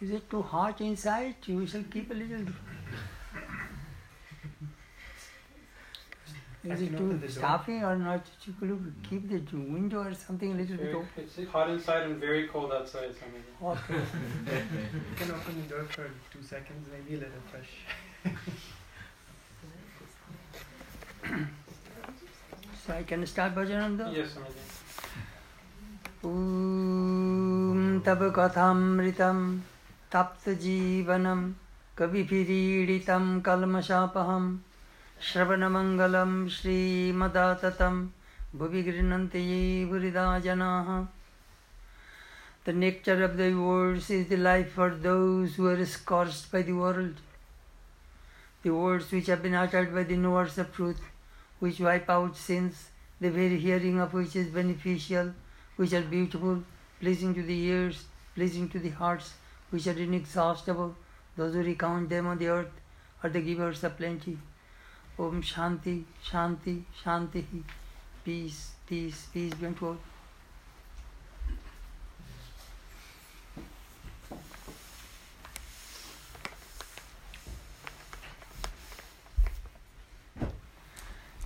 Is it too hot inside? You shall keep a little. I Is it can too open the door. stuffy or not? You could keep the window or something a little bit Very, open. it's hot inside and very cold outside. So maybe. Okay. You can open the door for two seconds, maybe let it fresh. so I can start Bhajananda? Yes, Swamiji. ॐ तव कथामृतं तप्त जीवनम कभी भी कलम शापहम श्रवण मंगलम श्रीमदातम भुवि गृहंत ये बुरीदा जना the nature of the words is the life for those who are scorched by the world the words which have been uttered by the knowers of truth which wipe out sins the very hearing of which is beneficial which are beautiful pleasing to the ears pleasing to the hearts which are inexhaustible. Those who recount them on the earth are the givers of plenty. Om Shanti, Shanti, Shanti. Peace, peace, peace be unto all.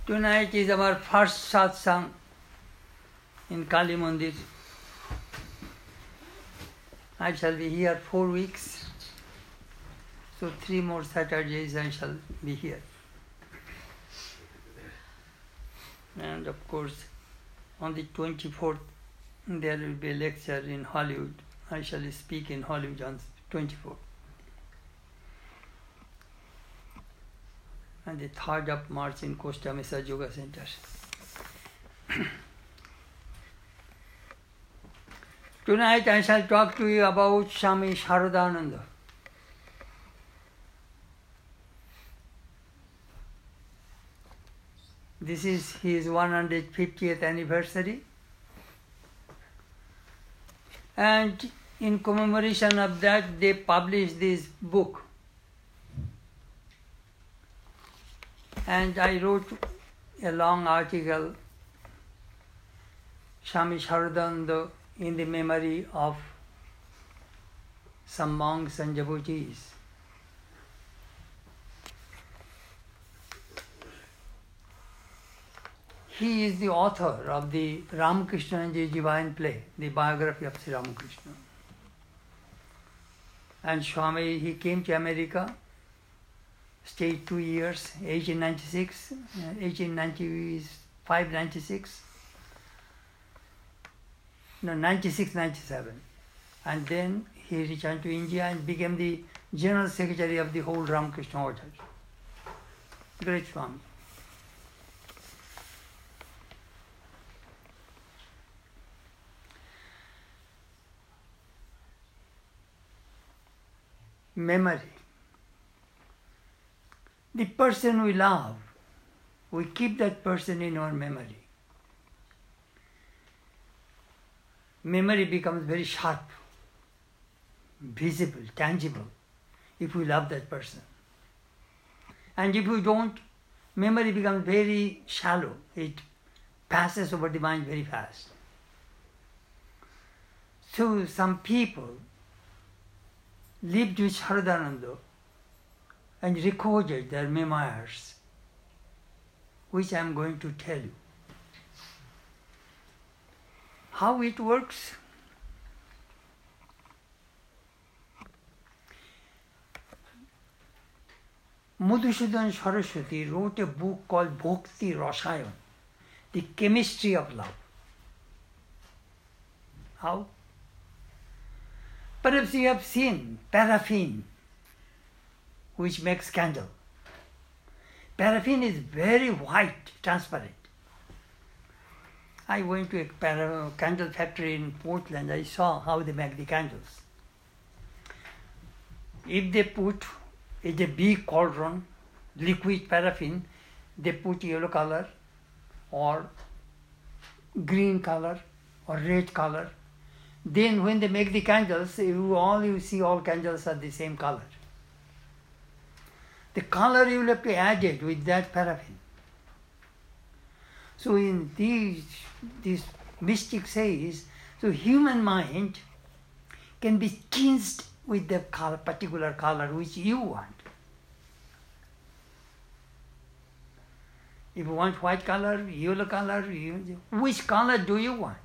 Tonight is our first satsang in Kali Mandir. I shall be here four weeks, so three more Saturdays I shall be here. And of course, on the 24th, there will be a lecture in Hollywood. I shall speak in Hollywood on 24th. And the 3rd of March in Costa Mesa Yoga Center. Tonight I shall talk to you about Swami Sharadananda. This is his 150th anniversary. And in commemoration of that, they published this book. And I wrote a long article, Swami Sharadananda in the memory of some monks and devotees. He is the author of the Ramakrishna and the Divine Play, the biography of Sri Ramakrishna. And Swami, he came to America, stayed two years, 1896, uh, 1895, 96 no, 96, 97. And then he returned to India and became the General Secretary of the whole Ramakrishna Order. Great Swami. Memory. The person we love, we keep that person in our memory. Memory becomes very sharp, visible, tangible, if we love that person. And if we don't, memory becomes very shallow. It passes over the mind very fast. So some people lived with Sharadananda and recorded their memoirs, which I am going to tell you how it works. Madhusudan Saraswati wrote a book called Bhakti Rasayan, The Chemistry of Love. How? Perhaps you have seen paraffin, which makes candle. Paraffin is very white, transparent. I went to a candle factory in Portland. I saw how they make the candles. If they put in a big cauldron liquid paraffin, they put yellow color or green color or red color. Then when they make the candles, you all you see all candles are the same color. The color you have to add it with that paraffin. So in these, this mystic says, so human mind can be changed with the color, particular color which you want. If you want white color, yellow color, you, which color do you want?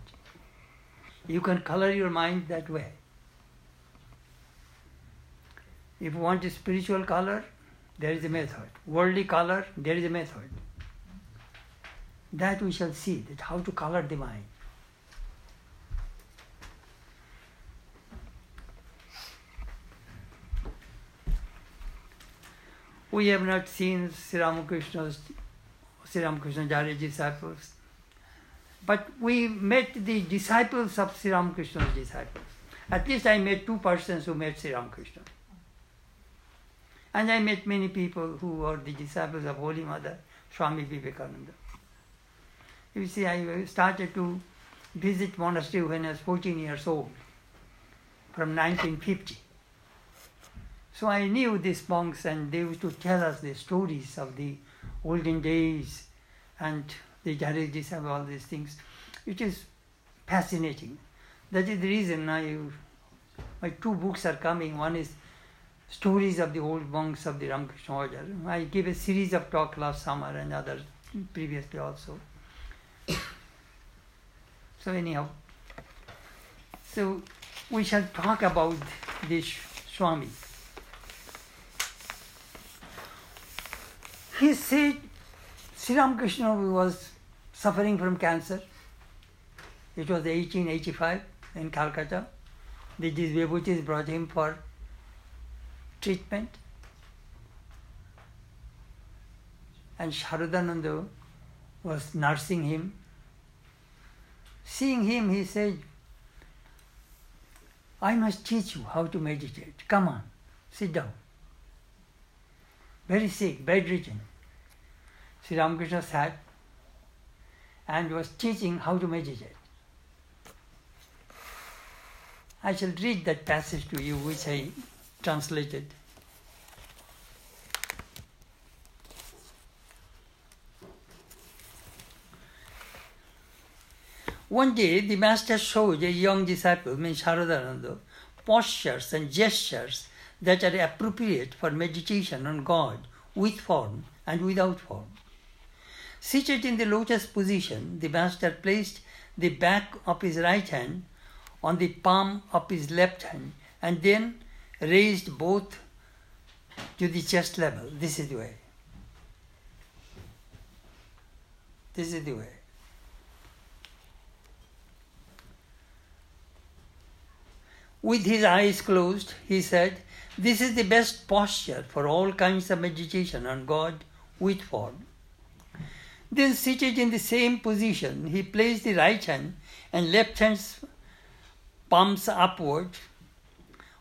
You can color your mind that way. If you want a spiritual color, there is a method. Worldly color, there is a method. That we shall see, that how to color the mind. We have not seen Sri Ramakrishna's, Sri Ramakrishna Jari disciples, but we met the disciples of Sri Ramakrishna's disciples. At least I met two persons who met Sri Ramakrishna. And I met many people who were the disciples of Holy Mother, Swami Vivekananda. You see, I started to visit monastery when I was 14 years old, from 1950. So I knew these monks and they used to tell us the stories of the olden days and the Jaredis have all these things. It is fascinating. That is the reason I, my two books are coming. One is Stories of the Old Monks of the Ramakrishna Order. I gave a series of talk last summer and others previously also. so anyhow, so we shall talk about this Swami. He said Sri Ramakrishna was suffering from cancer. It was 1885 in Calcutta. The Vibhutis brought him for treatment. And Sharadananda was nursing him. Seeing him, he said, I must teach you how to meditate. Come on, sit down. Very sick, bedridden. Sri Ramakrishna sat and was teaching how to meditate. I shall read that passage to you, which I translated. One day, the master showed a young disciple, means Sharadananda, postures and gestures that are appropriate for meditation on God with form and without form. Seated in the lotus position, the master placed the back of his right hand on the palm of his left hand and then raised both to the chest level. This is the way. This is the way. With his eyes closed, he said, This is the best posture for all kinds of meditation on God with form. Then, seated in the same position, he placed the right hand and left hand's palms upward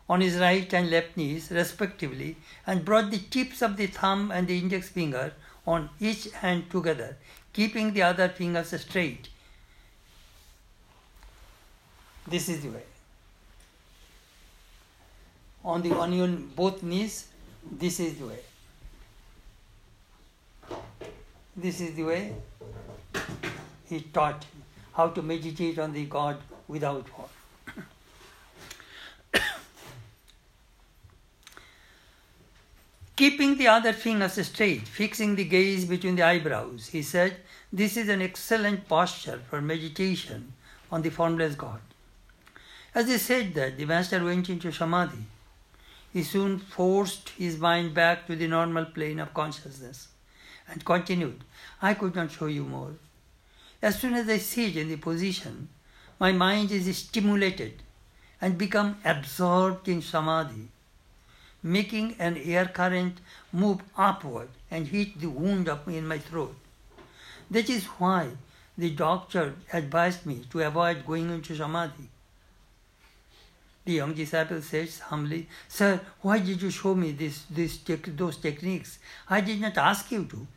on his right and left knees, respectively, and brought the tips of the thumb and the index finger on each hand together, keeping the other fingers straight. This is the way. On the on your both knees, this is the way. This is the way he taught how to meditate on the God without form. Keeping the other fingers straight, fixing the gaze between the eyebrows, he said, This is an excellent posture for meditation on the formless God. As he said that, the master went into samadhi. He soon forced his mind back to the normal plane of consciousness and continued, I could not show you more. As soon as I sit in the position, my mind is stimulated and become absorbed in samadhi making an air current move upward and hit the wound up in my throat. That is why the doctor advised me to avoid going into samadhi. The young disciple says humbly, Sir, why did you show me this, this those techniques? I did not ask you to.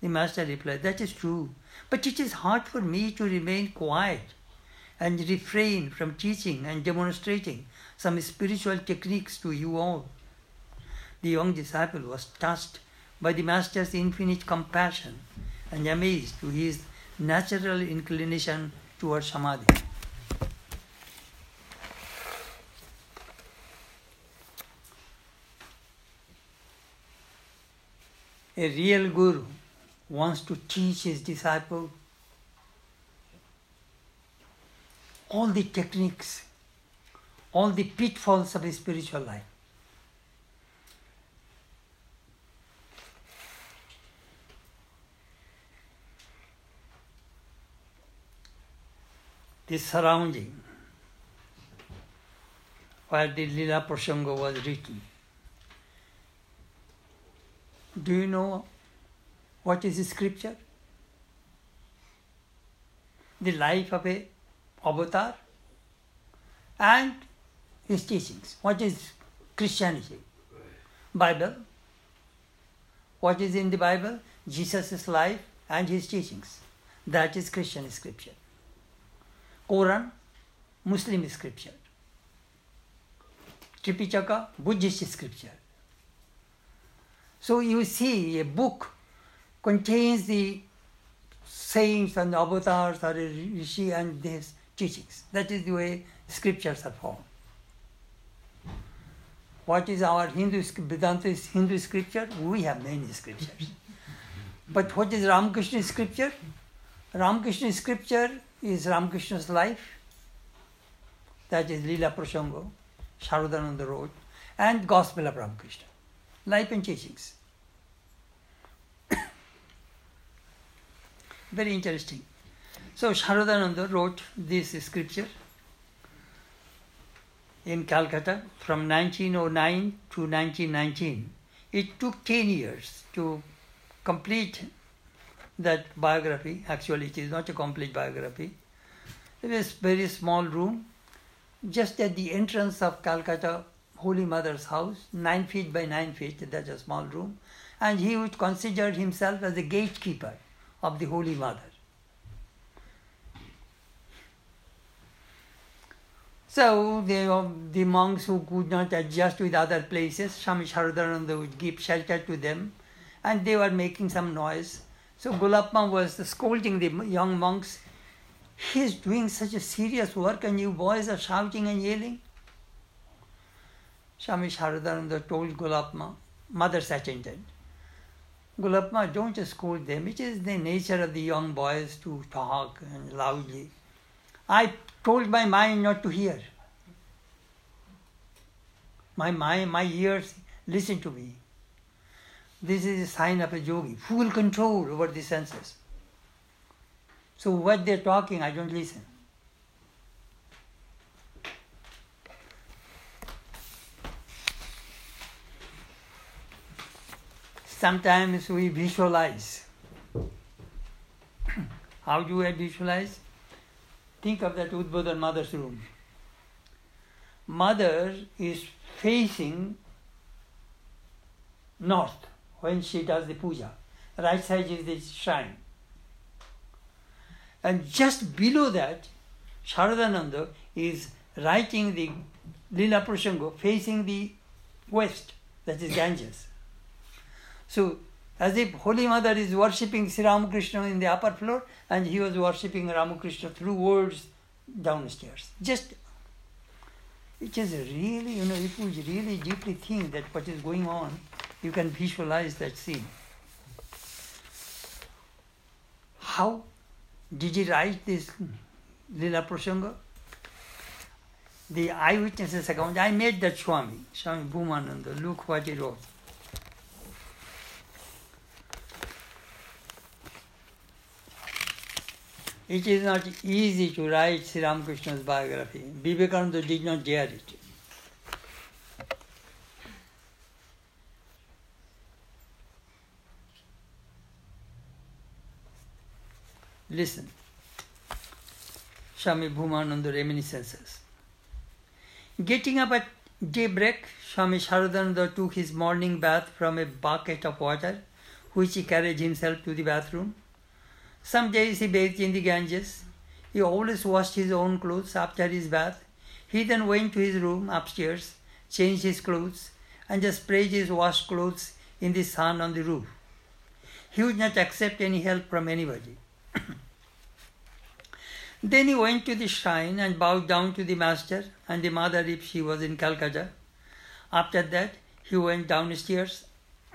The master replied, That is true, but it is hard for me to remain quiet and refrain from teaching and demonstrating some spiritual techniques to you all. The young disciple was touched by the Master's infinite compassion and amazed to his natural inclination towards samadhi. A real guru wants to teach his disciple all the techniques, all the pitfalls of spiritual life. The surrounding where the Lila Prasanga was written. Do you know what is scripture? The life of a avatar and his teachings. What is Christianity? Bible. What is in the Bible? Jesus' life and his teachings. That is Christian scripture. Quran, Muslim scripture. Tripitaka, Buddhist scripture. So you see, a book contains the sayings and avatars or rishi and these teachings. That is the way scriptures are formed. What is our Hindu Vedanta Hindu scripture? We have many scriptures. but what is Ramakrishna scripture? Ramakrishna scripture is Ramakrishna's life. That is Lila Prasanga, Sharadananda wrote, and Gospel of Ramakrishna, life and teachings. Very interesting. So Sharadananda wrote this scripture in Calcutta from 1909 to 1919. It took 10 years to complete that biography. Actually, it is not a complete biography. It was a very small room, just at the entrance of Calcutta Holy Mother's house, 9 feet by 9 feet, that's a small room. And he would consider himself as the gatekeeper of the Holy Mother. So the, the monks who could not adjust with other places, Swami Sharadananda would give shelter to them and they were making some noise. So Gulapma was scolding the young monks. He's doing such a serious work and you boys are shouting and yelling. Swami Sharadananda told Gulapma, mother's attendant, Gulapma, don't scold them. It is the nature of the young boys to talk and loudly. I told my mind not to hear. My mind, my ears listen to me. This is a sign of a yogi, full control over the senses. So what they're talking, I don't listen. Sometimes we visualize. How do I visualize? Think of that Udbodhan mother's room. Mother is facing north when she does the puja. Right side is the shrine. And just below that, Sharadananda is writing the Lila Prasanga facing the west, that is Ganges. So, as if Holy Mother is worshipping Sri Ramakrishna in the upper floor and he was worshipping Ramakrishna through words downstairs. Just, it is really, you know, if you really deeply think that what is going on, you can visualize that scene. How did he write this Lila Prasanga? The eyewitnesses account, I met that Swami, Swami Bhumananda, look what he wrote. It is not easy to write Sri Ramakrishna's biography. Vivekananda did not dare it. Listen. Swami Bhumananda reminiscences. Getting up at daybreak, Swami Sharadananda took his morning bath from a bucket of water, which he carried himself to the bathroom. Some days he bathed in the Ganges. He always washed his own clothes after his bath. He then went to his room upstairs, changed his clothes, and just spread his washed clothes in the sun on the roof. He would not accept any help from anybody. then he went to the shrine and bowed down to the master and the mother if she was in Calcutta. After that, he went downstairs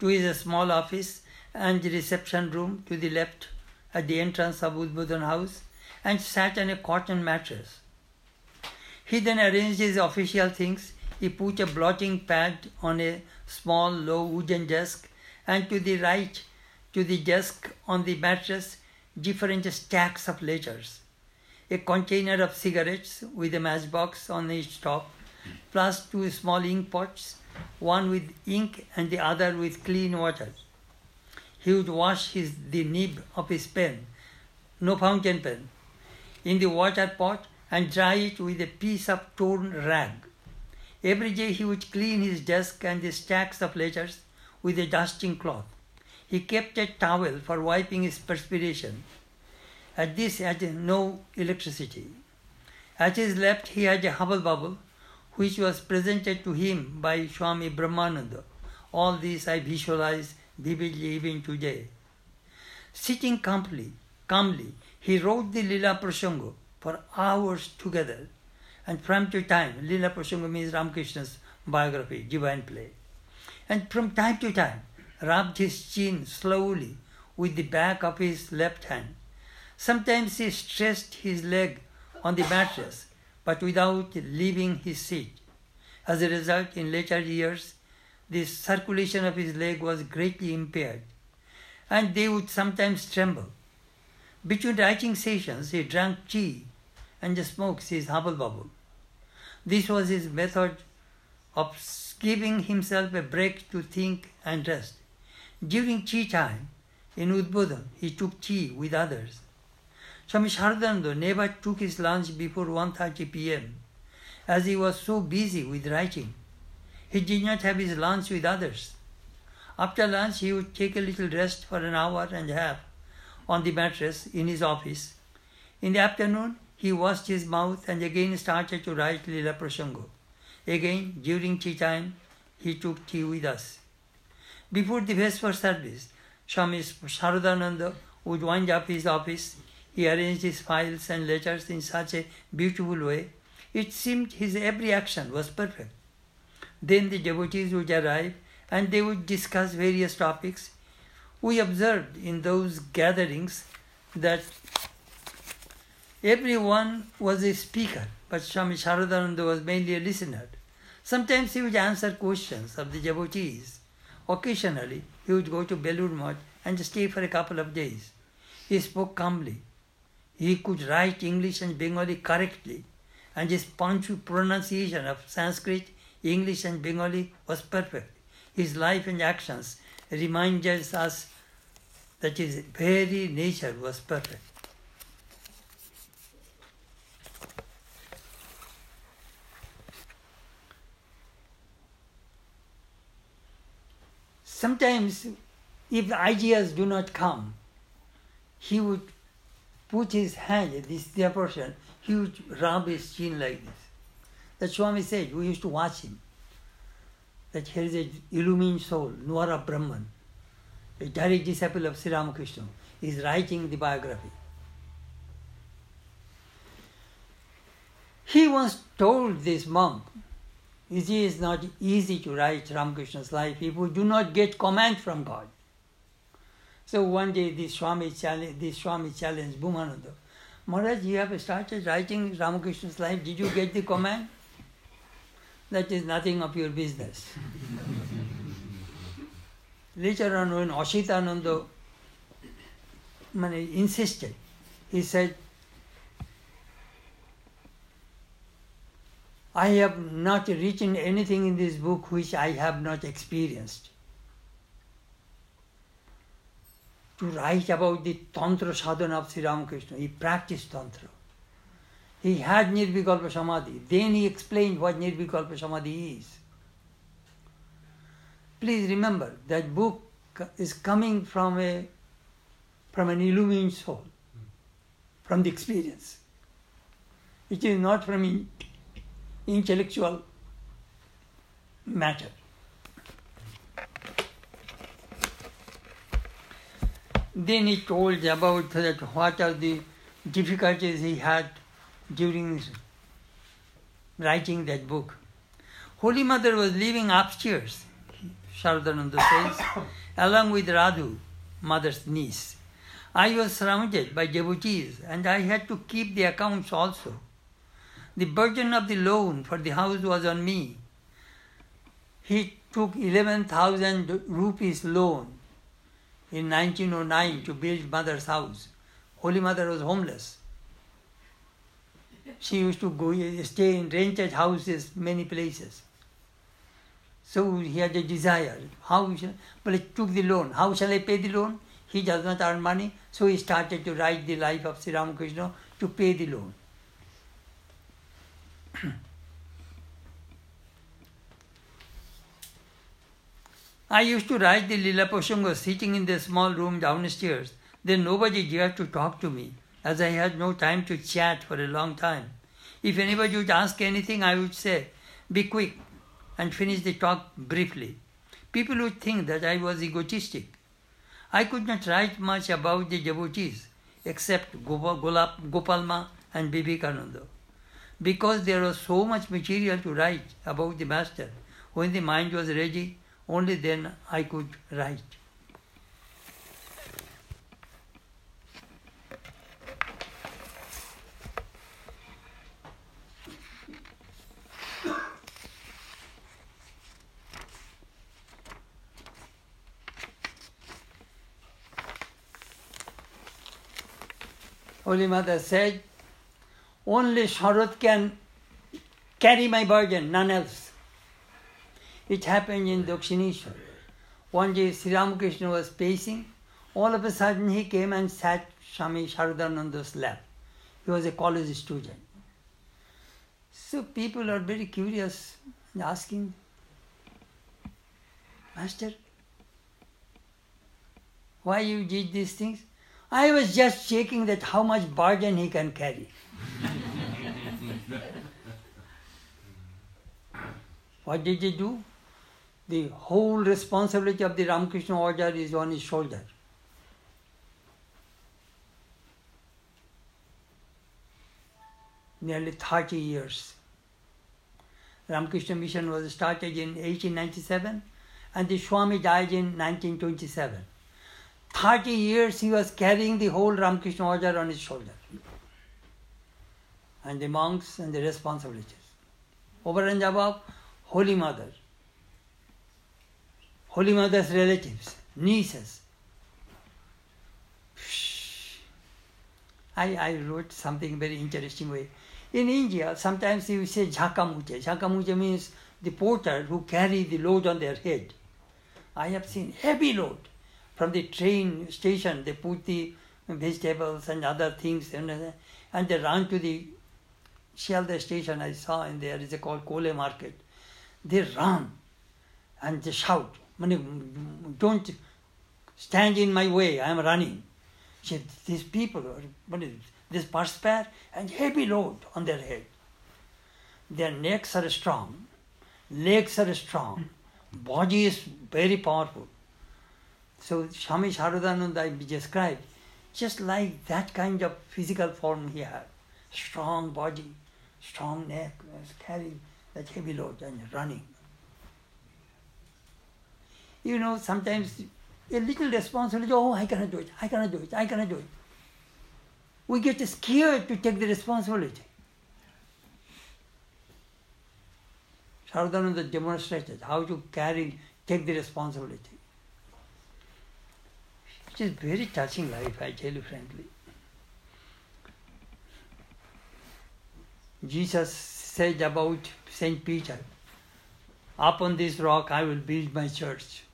to his small office and the reception room to the left at the entrance of Udbodhan house and sat on a cotton mattress. He then arranged his official things. He put a blotting pad on a small low wooden desk and to the right to the desk on the mattress different stacks of letters. A container of cigarettes with a matchbox on each top, plus two small ink pots, one with ink and the other with clean water. He would wash his, the nib of his pen, no fountain pen, in the water pot and dry it with a piece of torn rag. Every day he would clean his desk and the stacks of letters with a dusting cloth. He kept a towel for wiping his perspiration. At this, had no electricity. At his left, he had a hubble bubble, which was presented to him by Swami Brahmananda. All this I visualize vividly even today. Sitting calmly, calmly, he wrote the Lila Prasanga for hours together. And from to time, Lila Prasanga means Ramakrishna's biography, divine play. And from time to time, rubbed his chin slowly with the back of his left hand. Sometimes he stretched his leg on the mattress, but without leaving his seat. As a result, in later years, the circulation of his leg was greatly impaired, and they would sometimes tremble. Between writing sessions, he drank tea and smoked his hubble bubble. This was his method of giving himself a break to think and rest. During tea time in Udbodhan, he took tea with others. Swami Sharadananda never took his lunch before 1.30 p.m. as he was so busy with writing. He did not have his lunch with others. After lunch, he would take a little rest for an hour and a half on the mattress in his office. In the afternoon, he washed his mouth and again started to write Lila Prasanga. Again, during tea time, he took tea with us. Before the Vesper service, Swami Sharadananda would wind up his office. He arranged his files and letters in such a beautiful way. It seemed his every action was perfect. Then the devotees would arrive and they would discuss various topics. We observed in those gatherings that everyone was a speaker, but Swami Sharadananda was mainly a listener. Sometimes he would answer questions of the devotees. Occasionally, he would go to Belur Math and stay for a couple of days. He spoke calmly. He could write English and Bengali correctly, and his pronunciation of Sanskrit, English, and Bengali was perfect. His life and actions reminded us that his very nature was perfect. Sometimes, if the ideas do not come, he would put his hand, this their portion, he would rub his chin like this. The Swami said, we used to watch him, that here is a illumined soul, Nwara Brahman, a direct disciple of Sri Ramakrishna, is writing the biography. He once told this monk, it is not easy to write Ramakrishna's life if we do not get command from God. So one day this Swami challenged, this Swami challenged Bhumananda, Maharaj, you have started writing Ramakrishna's life. Did you get the command? That is nothing of your business. Later on, when Ashitananda insisted, he said, I have not written anything in this book which I have not experienced. To write about the Tantra sadhana of Sri Ramakrishna, he practiced Tantra. He had Nirvikalpa Samadhi. Then he explained what Nirvikalpa Samadhi is. Please remember that book is coming from a from an illumined soul, from the experience. It is not from intellectual matter. Then he told about that what are the difficulties he had during writing that book. Holy Mother was living upstairs. Sharadananda says, along with Radhu, mother's niece. I was surrounded by devotees and I had to keep the accounts also. The burden of the loan for the house was on me. He took 11,000 rupees loan in 1909 to build mother's house. Holy Mother was homeless. She used to go eh, stay in rented houses many places. So he had a desire. How shall, but he took the loan. How shall I pay the loan? He does not earn money, so he started to write the life of Sri Ramakrishna to pay the loan. I used to write the Lila Prasanga sitting in the small room downstairs. Then nobody dared to talk to me, as I had no time to chat for a long time. If anybody would ask anything, I would say, Be quick, and finish the talk briefly. People would think that I was egotistic. I could not write much about the devotees except Gopalma and Vivekananda. Because there was so much material to write about the Master, when the mind was ready, only then I could write. Holy Mother said, only Sharad can carry my burden, none else. It happened in Dakshineshwar. One day Sri Ramakrishna was pacing. All of a sudden he came and sat Swami Sharadananda's lap. He was a college student. So people are very curious and asking, Master, why you did these things? I was just checking that how much burden he can carry. what did he do? The whole responsibility of the Ramakrishna order is on his shoulder. Nearly 30 years. Ramakrishna Mission was started in 1897 and the Swami died in 1927. 30 years he was carrying the whole Ramakrishna order on his shoulder. And the monks and the responsibilities. Over and above, Holy Mother. Holy Mother's relatives, nieces. I, I wrote something very interesting way. In India, sometimes you say jhakamuje. Jhakamuje means the porter who carry the load on their head. I have seen heavy load from the train station, they put the vegetables and other things and, and they run to the Sealdah station I saw in there is a called Kole Market. They run and they shout, don't stand in my way, I am running. These people, is this perspire and heavy load on their head. Their necks are strong, legs are strong, body is very powerful. So Swami Sharadananda described just like that kind of physical form he had. Strong body, strong neck, carrying that heavy load and running. You know, sometimes a little responsibility, oh, I cannot do it, I cannot do it, I cannot do it. We get scared to take the responsibility. Sharadananda demonstrated how to carry, take the responsibility. It is very touching life, I tell you frankly. Jesus said about Saint Peter, Upon this rock I will build my church.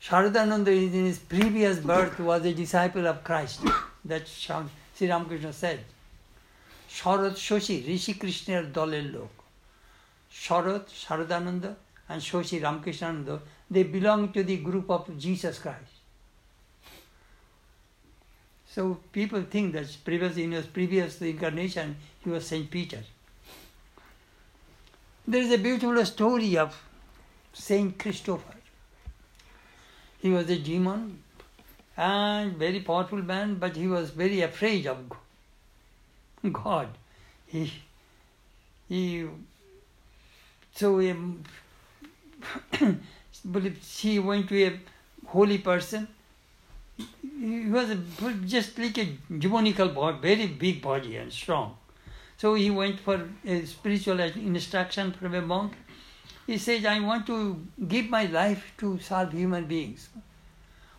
Sharadananda in his previous birth was a disciple of Christ. That Sri Ramakrishna said. Sharad Shoshi, Rishi Krishna Dalel Lok. Sharad, Sharadananda and Shoshi Ramakrishnananda, they belong to the group of Jesus Christ. So people think that previous in his previous incarnation he was Saint Peter. There is a beautiful story of Saint Christopher. He was a demon and very powerful man, but he was very afraid of God. He, he, so believe she went to a holy person. He was just like a demonical body, very big body and strong. So he went for spiritual instruction from a monk. He says, I want to give my life to serve human beings.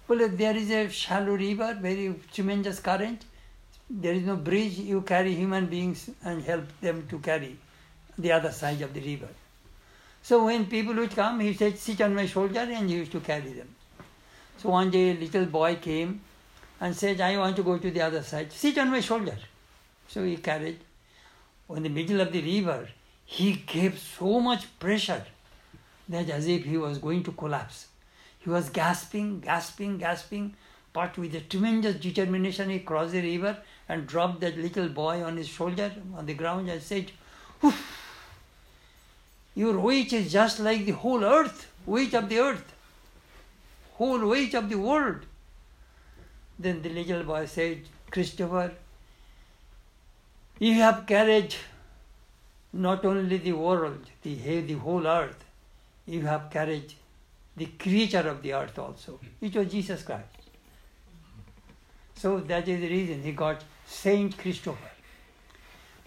Well, there is a shallow river, very tremendous current, there is no bridge, you carry human beings and help them to carry the other side of the river. So when people would come, he said, sit on my shoulder and he used to carry them. So one day a little boy came and said, I want to go to the other side. Sit on my shoulder. So he carried. In the middle of the river, he gave so much pressure that as if he was going to collapse. He was gasping, gasping, gasping, but with a tremendous determination he crossed the river and dropped that little boy on his shoulder on the ground and said, your weight is just like the whole earth, weight of the earth, whole weight of the world. Then the little boy said, Christopher, you have carried not only the world, the, the whole earth, you have carried the creature of the earth also. It was Jesus Christ. So that is the reason he got Saint Christopher.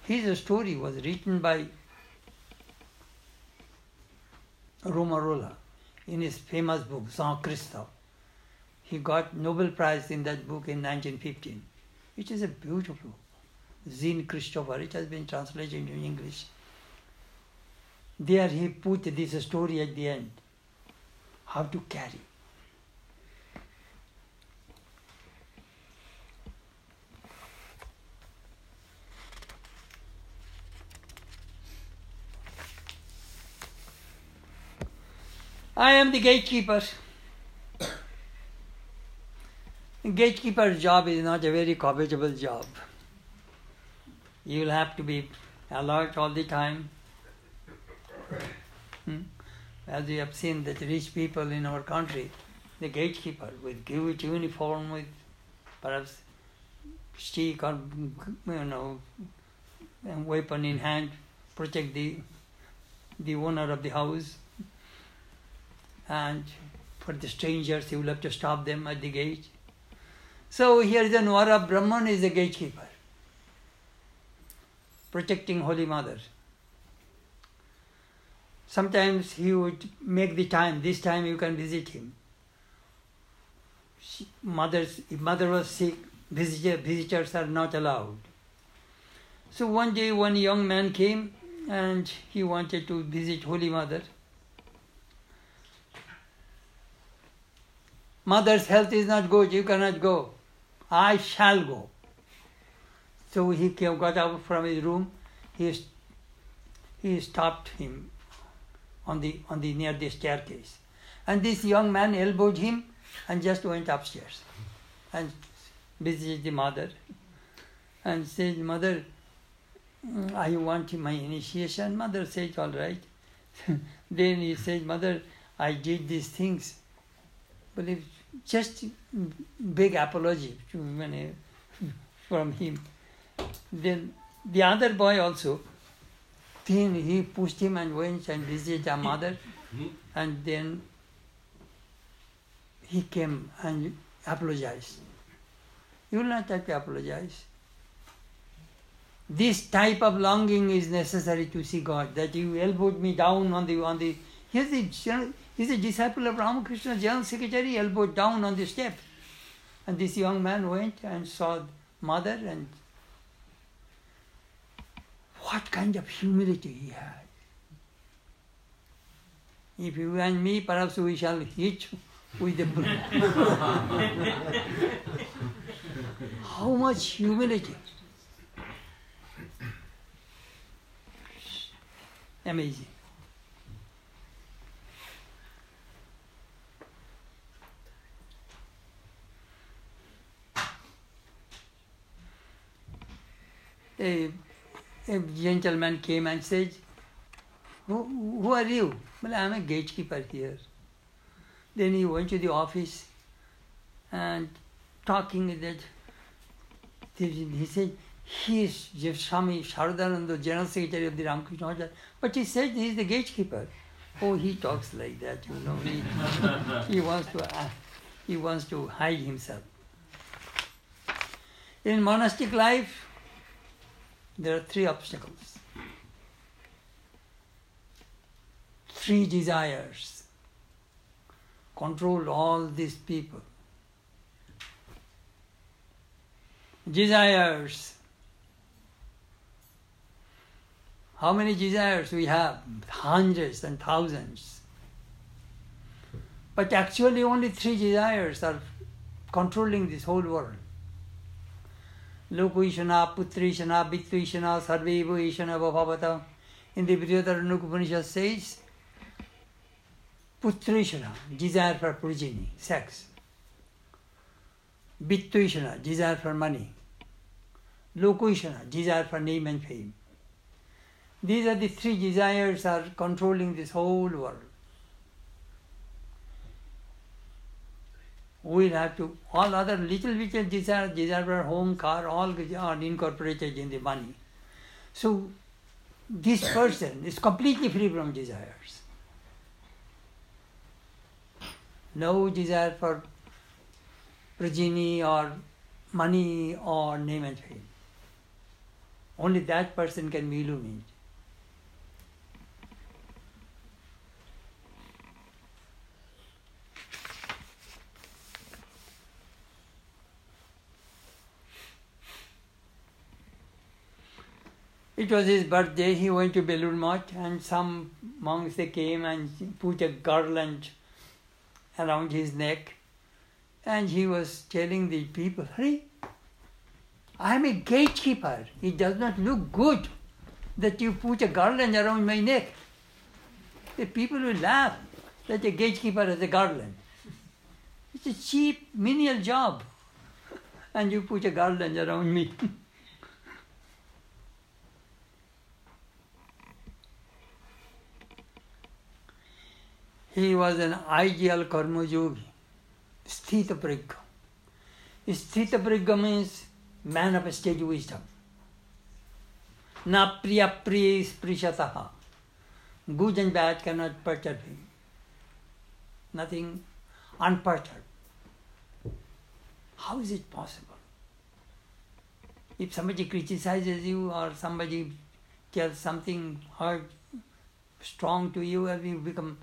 His story was written by Romain Rolland in his famous book, Jean Christophe. He got Nobel Prize in that book in 1915. which is a beautiful book. Jean Christopher. It has been translated into English. There he put this story at the end. How to carry. I am the gatekeeper. Gatekeeper's job is not a very covetable job. You will have to be alert all the time. Hmm? As we have seen that rich people in our country, the gatekeeper with huge uniform, with perhaps stick or you know weapon in hand, protect the the owner of the house and for the strangers he will have to stop them at the gate. So here is the Nwara Brahman is the gatekeeper, protecting Holy Mother. Sometimes he would make the time, this time you can visit him. She, mothers, if mother was sick, visitor, visitors are not allowed. So one day one young man came and he wanted to visit Holy Mother. Mother's health is not good, you cannot go. I shall go. So he came, got out from his room. He, he stopped him on the, on the near the staircase. And this young man elbowed him and just went upstairs and visited the mother and said, Mother, mm, I want my initiation. Mother said, All right. then he said, Mother, I did these things. But if just big apology from him. Then the other boy also, then he pushed him and went and visited our mother, mm-hmm. and then he came and apologized. You will not have to apologize. This type of longing is necessary to see God. That you elbowed me down on the on the. Here's the He's a disciple of Ramakrishna, General Secretary, elbowed down on the step. And this young man went and saw mother and what kind of humility he had. If you and me, perhaps we shall hit with the broom. How much humility. Amazing. A, a gentleman came and said, who, who are you? Well, I'm a gatekeeper here. Then he went to the office and talking with that he said, he is Swami Sharadananda, General Secretary of the Ramakrishna Order, but he said he is the gatekeeper. Oh, he talks like that, you know. He, he wants to uh, he wants to hide himself. In monastic life, there are three obstacles, three desires. Control all these people. Desires. How many desires we have? Hundreds and thousands. But actually, only three desires are controlling this whole world. Lokuishana, Putrishana, Vittuishana, Sarvevo Ishana Bhavata. In the Brihadaranyaka Upanishad says, Putrishana, desire for progeny, sex. Vittuishana, desire for money. Lokuishana, desire for name and fame. These are the three desires that are controlling this whole world. We'll have to, all other little little desire for home, car, all are incorporated in the money. So this person is completely free from desires. No desire for progeny or money or name and fame. Only that person can be illuminated. It was his birthday. He went to Belur Math, and some monks they came and put a garland around his neck, and he was telling the people, "Hey, I am a gatekeeper. It does not look good that you put a garland around my neck." The people will laugh that a gatekeeper has a garland. It's a cheap, menial job, and you put a garland around me. he was an ideal karma yogi, sthita prigya. Sthita prigya means man of stage wisdom. Na priya priya sprishataha. Good and bad cannot perturb him. Nothing unperturbed. How is it possible? If somebody criticizes you or somebody tells something hard, strong to you, you become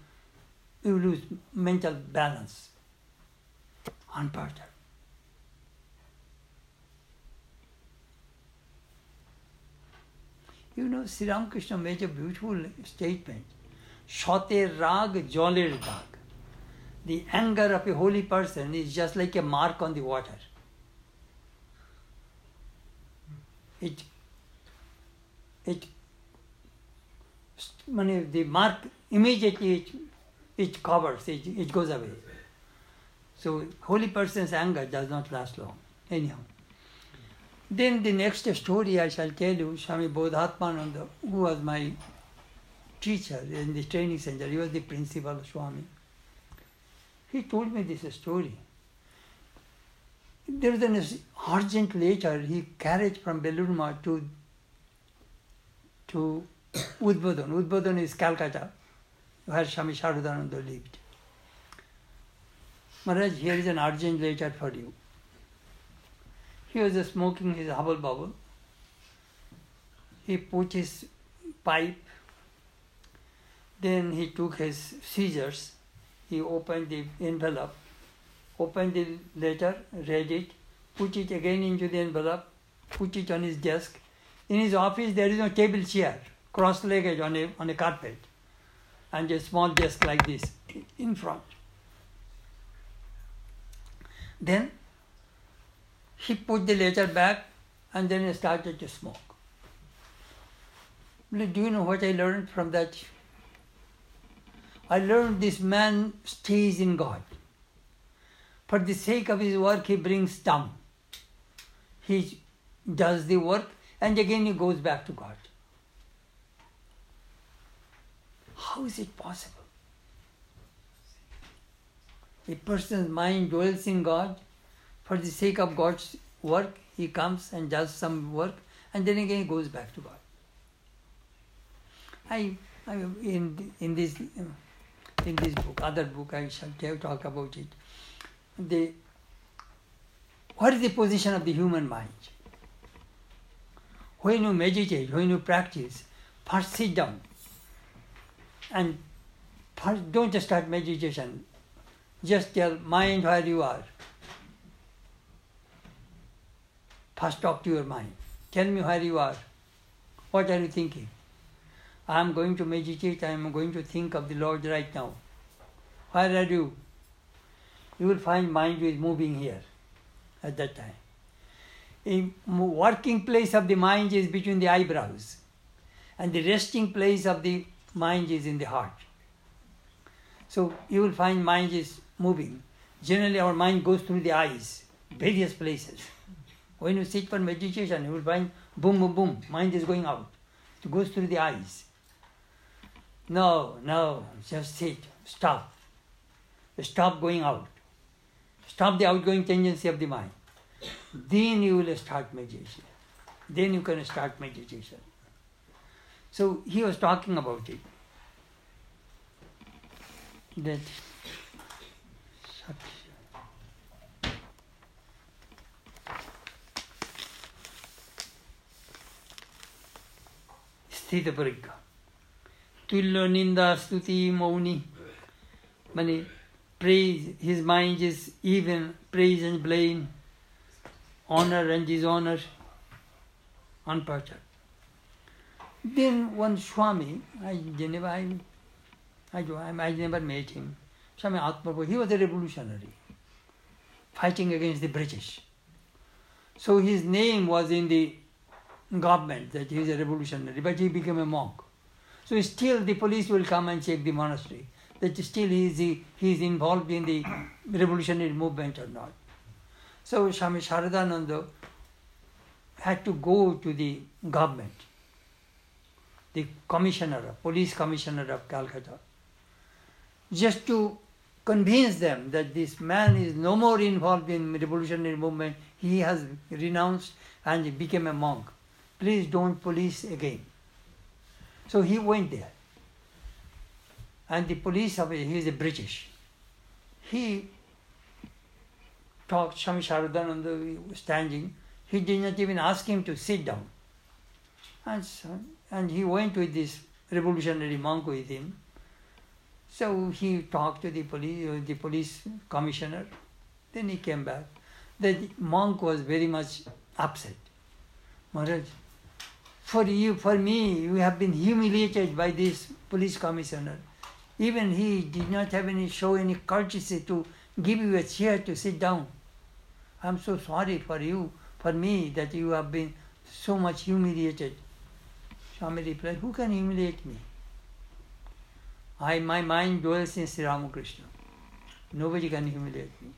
you lose mental balance, unperturbed. You know, Sri Ramakrishna made a beautiful statement. Shote rag jolir dag. The anger of a holy person is just like a mark on the water. It, it, the mark immediately it it covers, it, it goes away. So holy person's anger does not last long. Anyhow. Then the next story I shall tell you, Swami Bodhatmananda, who was my teacher in the training center, he was the principal Swami. He told me this story. There was an urgent letter he carried from Belur Math to, to Udbodhan. Udbodhan is Calcutta where Swami Sharadananda lived. Maharaj, here is an urgent letter for you. He was smoking his hubble bubble. He put his pipe, then he took his scissors, he opened the envelope, opened the letter, read it, put it again into the envelope, put it on his desk. In his office, there is no table chair, cross legged on a, on a carpet and a small desk like this in front. Then he put the letter back and then he started to smoke. Do you know what I learned from that? I learned this man stays in God. For the sake of his work, he brings down. He does the work and again he goes back to God. How is it possible? A person's mind dwells in God. For the sake of God's work, he comes and does some work, and then again he goes back to God. I, I, in in this in this book, other book, I shall talk about it. The what is the position of the human mind? When you meditate, when you practice, first sit down and don't just start meditation. Just tell mind where you are. First talk to your mind. Tell me where you are. What are you thinking? I am going to meditate, I am going to think of the Lord right now. Where are you? You will find mind is moving here at that time. A working place of the mind is between the eyebrows, and the resting place of the mind is in the heart. So you will find mind is moving. Generally, our mind goes through the eyes, various places. When you sit for meditation, you will find boom, boom, boom, mind is going out. It goes through the eyes. No, no, just sit, stop. Stop going out. Stop the outgoing tendency of the mind. Then you will start meditation. Then you can start meditation. So he was talking about it. That स्थित परीक्षा तुल्य निंदा स्तुति मौनी माने praise his mind is even praise and blame honor and dishonor unperturbed then one swami i never i I, I never met him. Swami atmaprabhu he was a revolutionary fighting against the british. So his name was in the government that he is a revolutionary but he became a monk. So still the police will come and check the monastery that still he is, he is involved in the revolutionary movement or not. So Swami Sharadananda had to go to the government, the commissioner, police commissioner of Calcutta, just to convince them that this man is no more involved in revolutionary movement. He has renounced and became a monk. Please don't police again. So he went there. And the police officer, he is a British. He talked, Swami Sharadananda standing. He did not even ask him to sit down. And, so, and he went with this revolutionary monk with him. So he talked to the police, uh, the police commissioner. Then he came back. The monk was very much upset. Maharaj, for you, for me, you have been humiliated by this police commissioner. Even he did not have any show any courtesy to give you a chair to sit down. I'm so sorry for you, for me, that you have been so much humiliated. Swami replied, Who can humiliate me? I my mind dwells in Sri Ramakrishna. Nobody can humiliate me.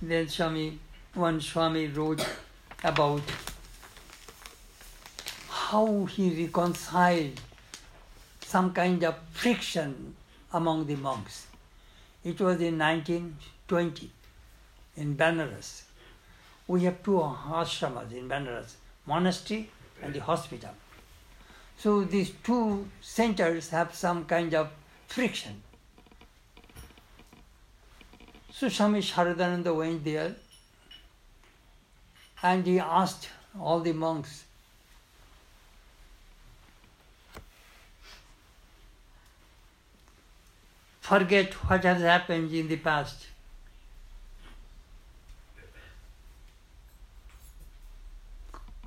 Then Swami, one Swami wrote about how he reconciled some kind of friction among the monks. It was in 1920 in Banaras. We have two ashramas in Banaras, monastery and the hospital. So these two centers have some kind of friction. So Swami Sharadananda went there and he asked all the monks, forget what has happened in the past.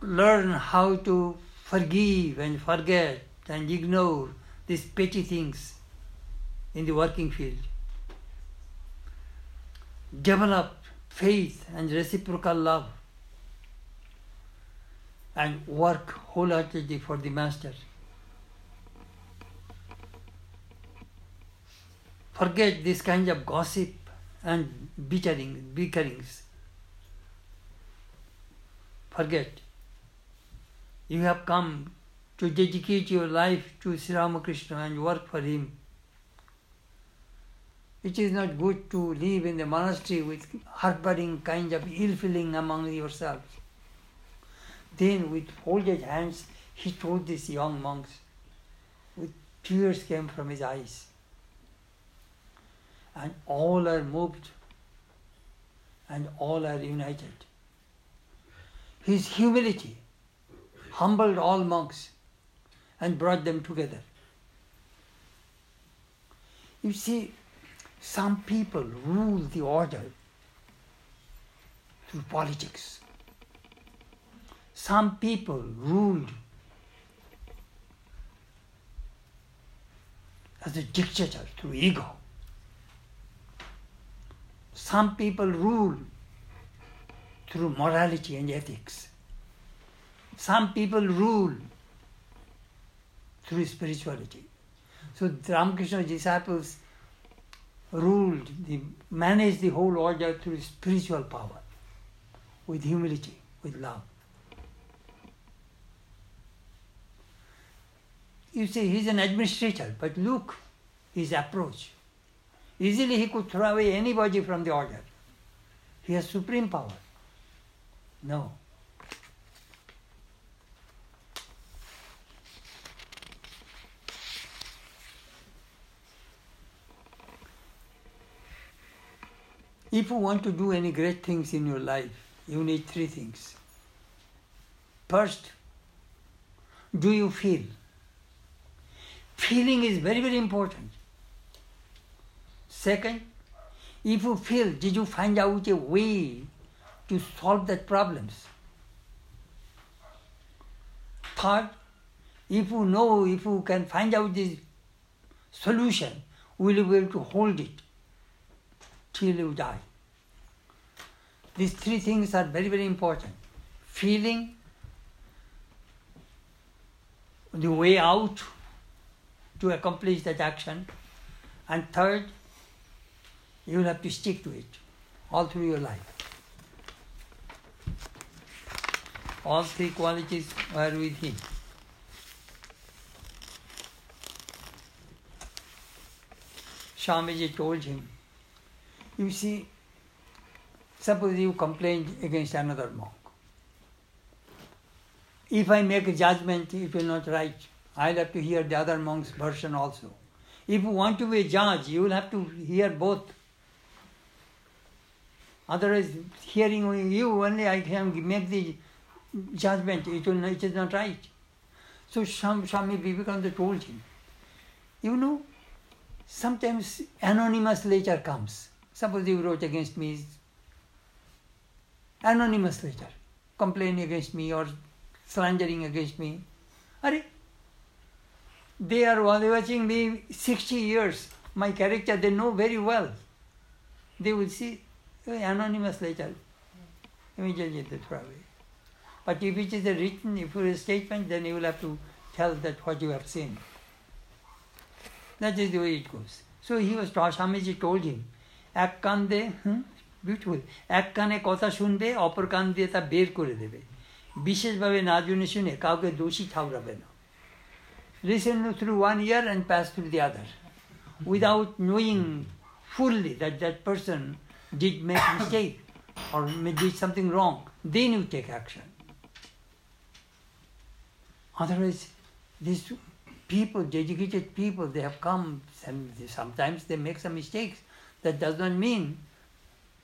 Learn how to forgive and forget and ignore these petty things in the working field develop faith and reciprocal love and work wholeheartedly for the Master. Forget this kind of gossip and bickering, bickerings. Forget. You have come to dedicate your life to Sri Ramakrishna and work for him. It is not good to live in the monastery with harboring kind of ill feeling among yourselves. Then, with folded hands, he told these young monks, with tears came from his eyes. And all are moved and all are united. His humility humbled all monks and brought them together. You see, some people rule the order through politics. Some people ruled as a dictator through ego. Some people rule through morality and ethics. Some people rule through spirituality. So Ramakrishna's disciples ruled, the, managed the whole order through spiritual power, with humility, with love. You see, he's an administrator, but look his approach. Easily he could throw away anybody from the order. He has supreme power. No. If you want to do any great things in your life, you need three things. First, do you feel? Feeling is very, very important. Second, if you feel, did you find out a way to solve that problems? Third, if you know, if you can find out this solution, will you be able to hold it till you die? These three things are very, very important. Feeling, the way out to accomplish that action, and third, you will have to stick to it all through your life. All three qualities are with him. Swamiji told him, You see, suppose you complain against another monk. If I make a judgment, it will not right. I'll have to hear the other monk's version also. If you want to be a judge, you will have to hear both. Otherwise, hearing you only, I can make the judgment. It, will, it is not right. So Swami Vivekananda told him, you know, sometimes anonymous letter comes. Suppose you wrote against me, anonymous letter, complaining against me or slandering against me. Are they are watching me 60 years. My character they know very well. They will see anonymous letter. Immediately they throw away. But if it is a written, if it is a statement, then you will have to tell that what you have seen. That is the way it goes. So he was, taught, Swamiji told him, এক কান দে beautiful এক কানে কথা শুনবে অপর কান দিয়ে তা বের করে দেবে বিশেষভাবে না জুনে শুনে কাউকে দোষী ঠাউরাবে না listen through one ear and pass through the other without knowing fully that that person did make mistake or did something wrong then you take action. Otherwise these people dedicated people they have come and sometimes they make some mistakes. That does not mean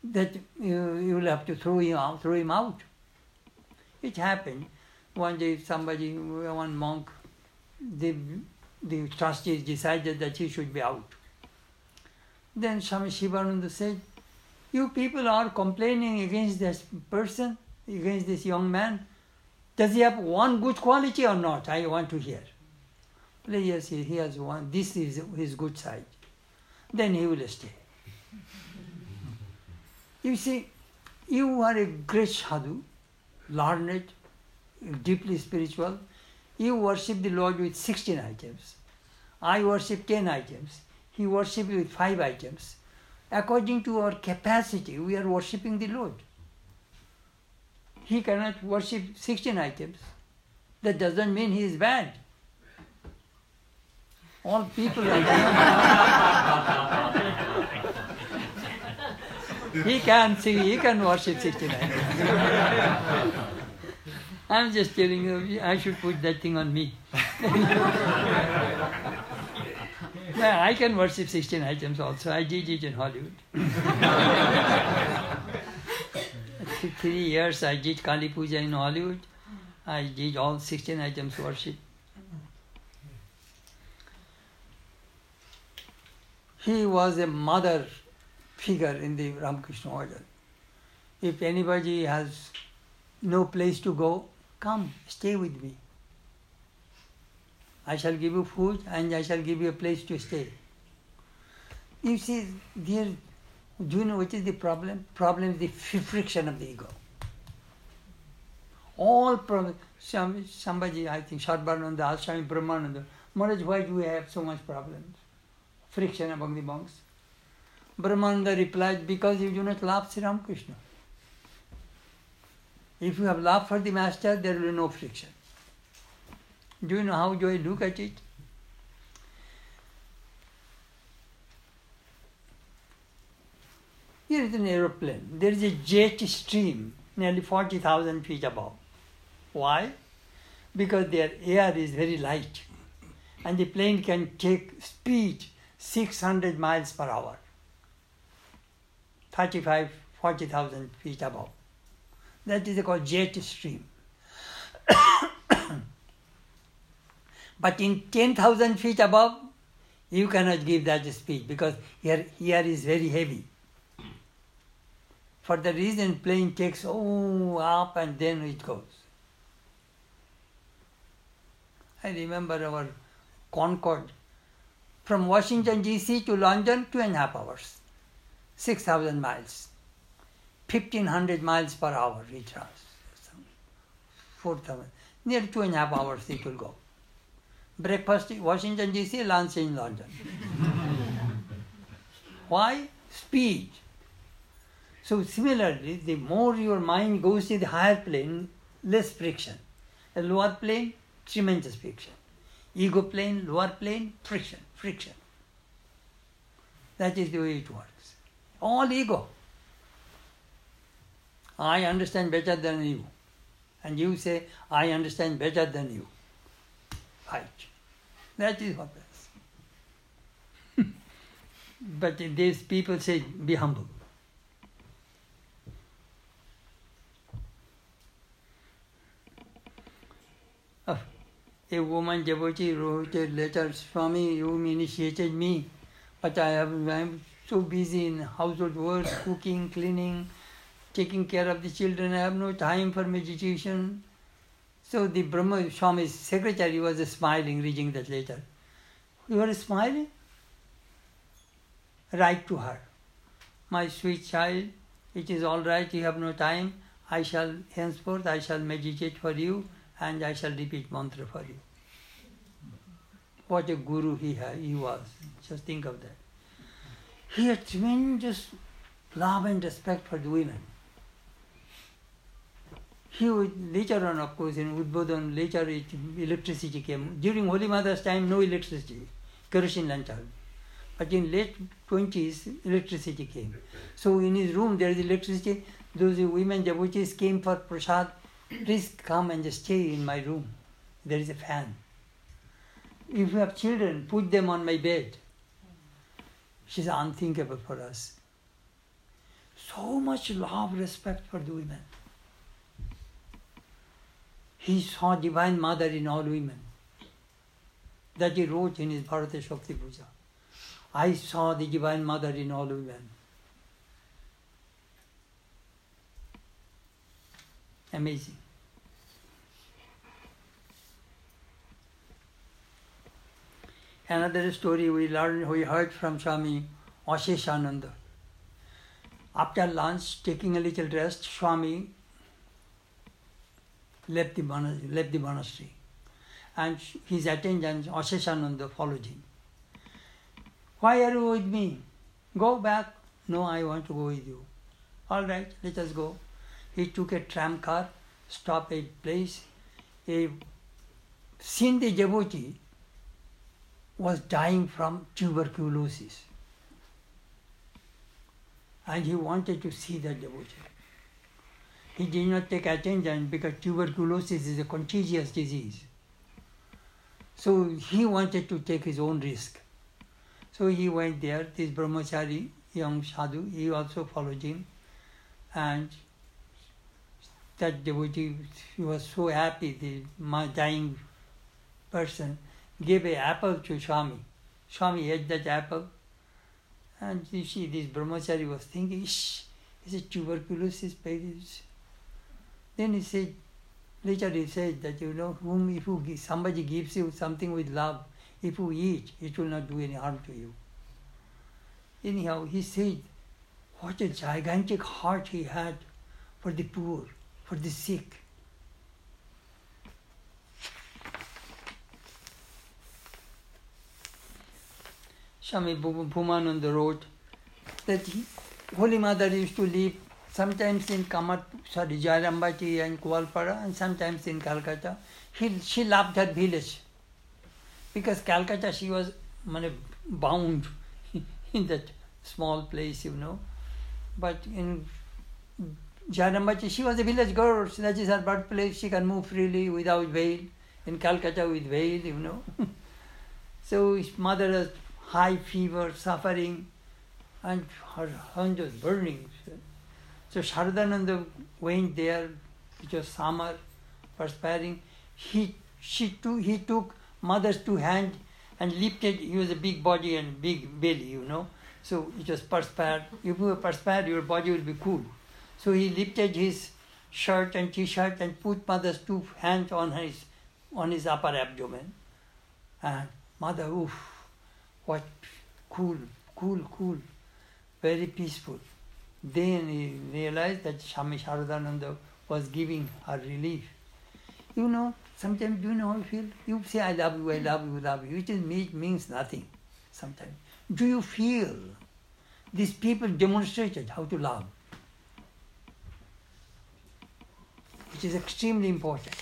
that you, you will have to throw him out throw him out. It happened. One day somebody one monk the, the trustees decided that he should be out. Then Swami Shivananda said, You people are complaining against this person, against this young man. Does he have one good quality or not? I want to hear. Please, yes, he has one. This is his good side. Then he will stay. you see, you are a great sadhu, learned, deeply spiritual, you worship the Lord with 16 items. I worship 10 items. He worships with 5 items. According to our capacity, we are worshipping the Lord. He cannot worship 16 items. That doesn't mean he is bad. All people are he can see, he can worship 69. I'm just telling you, I should put that thing on me. yeah, I can worship 16 items also. I did it in Hollywood. Three years I did Kali Puja in Hollywood. I did all 16 items worship. He was a mother figure in the Ramakrishna order. If anybody has no place to go, come, stay with me. I shall give you food and I shall give you a place to stay. You see, dear, do you know what is the problem? Problem is the friction of the ego. All problems. Some, somebody, I think, Sarbananda asked Swami Brahmananda, Maharaj, why do we have so much problems? Friction among the monks. Brahmananda replied, because you do not love Sri Ramakrishna. If you have love for the master, there will be no friction. Do you know how do I look at it? Here is an aeroplane. There is a jet stream nearly 40,000 feet above. Why? Because their air is very light and the plane can take speed 600 miles per hour. 35, 40,000 feet above. That is called jet stream. But in 10,000 feet above, you cannot give that speed because here, here is very heavy. For the reason plane takes oh up and then it goes. I remember our Concorde from Washington DC to London, two and a half hours, 6,000 miles, 1500 miles per hour it runs, 4,000, near two and a half hours it will go. Breakfast in Washington DC, lunch in London. Why? Speed. So similarly, the more your mind goes to the higher plane, less friction. The lower plane, tremendous friction. Ego plane, lower plane, friction, friction. That is the way it works. All ego. I understand better than you. And you say, I understand better than you. Fight. That is what happens. but these people say, be humble. Ah, a woman devotee wrote a letter, Swami, you initiated me, but I have, I'm so busy in household work, cooking, cleaning, taking care of the children. I have no time for meditation. So the Brahma Swami's secretary was smiling, reading that letter. You are smiling? Write to her. My sweet child, it is all right, you have no time. I shall, henceforth, I shall meditate for you and I shall repeat mantra for you. What a guru he, had, he was. Just think of that. He had tremendous love and respect for the women. He would, later on, of course, in Udbodhan, later it, electricity came. During Holy Mother's time, no electricity, kerosene lantern. But in late 20s, electricity came. So in his room, there is electricity. Those women devotees came for prasad please come and just stay in my room. There is a fan. If you have children, put them on my bed. She's unthinkable for us. So much love, respect for the women. He saw Divine Mother in all women. That he wrote in his Bharata Shakti Puja. I saw the Divine Mother in all women. Amazing. Another story we learned, we heard from Swami Asheshananda. After lunch, taking a little rest, Swami left the, left the monastery. And his attendant, Asheshananda, followed him. Why are you with me? Go back. No, I want to go with you. All right, let us go. He took a tram car, stopped at a place. A Sindhi devotee was dying from tuberculosis. and he wanted to see that devotee. He did not take attention because tuberculosis is a contagious disease. So he wanted to take his own risk. So he went there, this brahmachari, young sadhu, he also followed him. And that devotee he was so happy, the dying person gave an apple to Swami. Swami ate that apple. And you see, this brahmachari was thinking, Shh, is it tuberculosis? Then he said, later he said that, you know, whom if you, somebody gives you something with love, if you eat, it will not do any harm to you. Anyhow, he said, what a gigantic heart he had for the poor, for the sick. Swami Bhumananda wrote that he, Holy Mother used to live sometimes in Kamat, sorry, Jayarambati and Koalpara, and sometimes in Calcutta. He, she loved her village because Calcutta she was bound in that small place, you know. But in Jayarambati, she was a village girl, so that is her birthplace. She can move freely without veil. In Calcutta, with veil, you know. so his mother has high fever, suffering, and her hand was burning. So Sharadananda went there, it was summer, perspiring. He, she took, he took mother's two hands and lifted, he was a big body and big belly, you know. So it was perspired. If you perspired, your body will be cool. So he lifted his shirt and t-shirt and put mother's two hands on his, on his upper abdomen. And mother, oof, what cool, cool, cool, very peaceful. Then he realized that Swami Sharadananda was giving her relief. You know, sometimes you know how you feel? You say, I love you, I love you, I love you, which is, means nothing sometimes. Do you feel? These people demonstrated how to love, which is extremely important.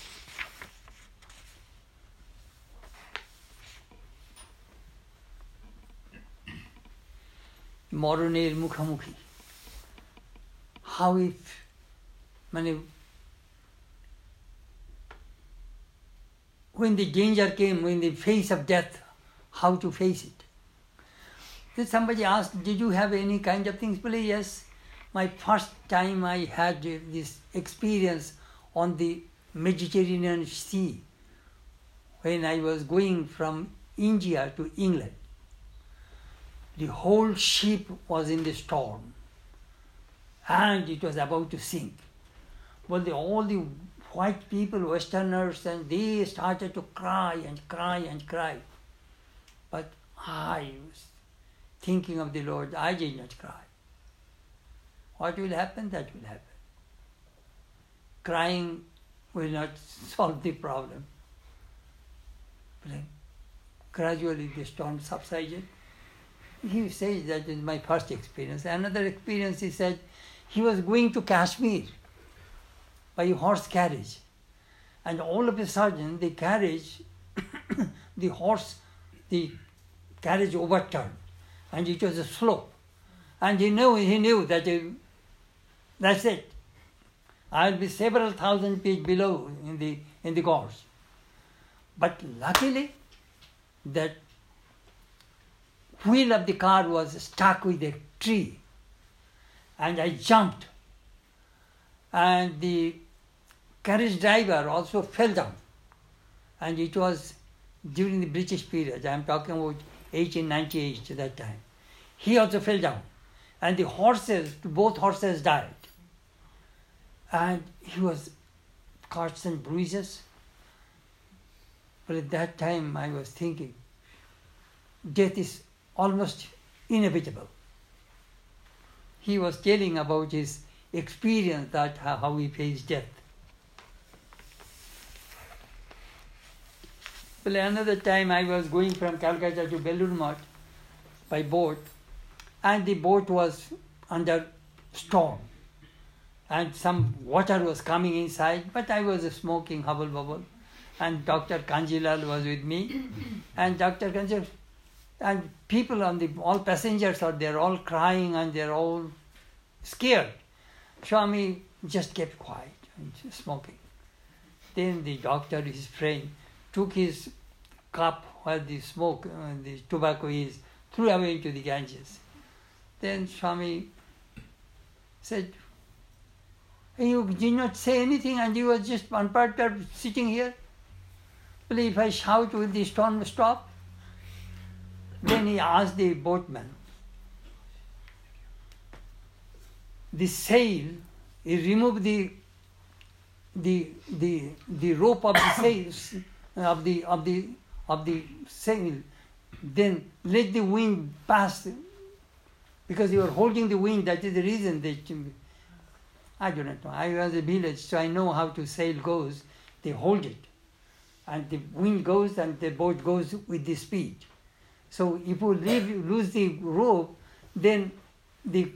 মরণের মুখোমুখি how if মানে when the danger came when the face of death how to face it? Then somebody asked did you have any kind of things? Believe yes my first time i had this experience on the mediterranean sea when i was going from india to england. The whole ship was in the storm and it was about to sink. Well, the, all the white people, Westerners, and they started to cry and cry and cry. But I was thinking of the Lord, I did not cry. What will happen? That will happen. Crying will not solve the problem. But gradually the storm subsided he says that is my first experience. Another experience he said he was going to Kashmir by horse carriage. And all of a sudden the carriage, the horse, the carriage overturned and it was a slope. And he knew, he knew that it, that's it. I'll be several thousand feet below in the, in the gorge. But luckily, that wheel of the car was stuck with a tree. And I jumped. And the carriage driver also fell down. And it was during the British period. I'm talking about 1898 at that time. He also fell down. And the horses, both horses died. And he was cuts and bruises. But at that time I was thinking, death is almost inevitable. He was telling about his experience that how he faced death. Well, another time I was going from Calcutta to Belur by boat, and the boat was under storm, and some water was coming inside, but I was smoking hubble bubble, and Dr. Kanjilal was with me, and Dr. Kanjilal and people on the all passengers are there all crying and they're all scared. Swami just kept quiet and smoking. Then the doctor, his friend, took his cup where the smoke, uh, the tobacco is, threw away into the Ganges. Then Swami said, You did not say anything and you were just one unperturbed sitting here? Well, if I shout, will the storm stop? Then he asked the boatman, the sail, he removed the the the the rope of the sails of the of the of the sail, then let the wind pass because you are holding the wind. That is the reason that I do not know. I was a village, so I know how to sail goes. They hold it, and the wind goes, and the boat goes with the speed. So if you leave, lose the rope, then the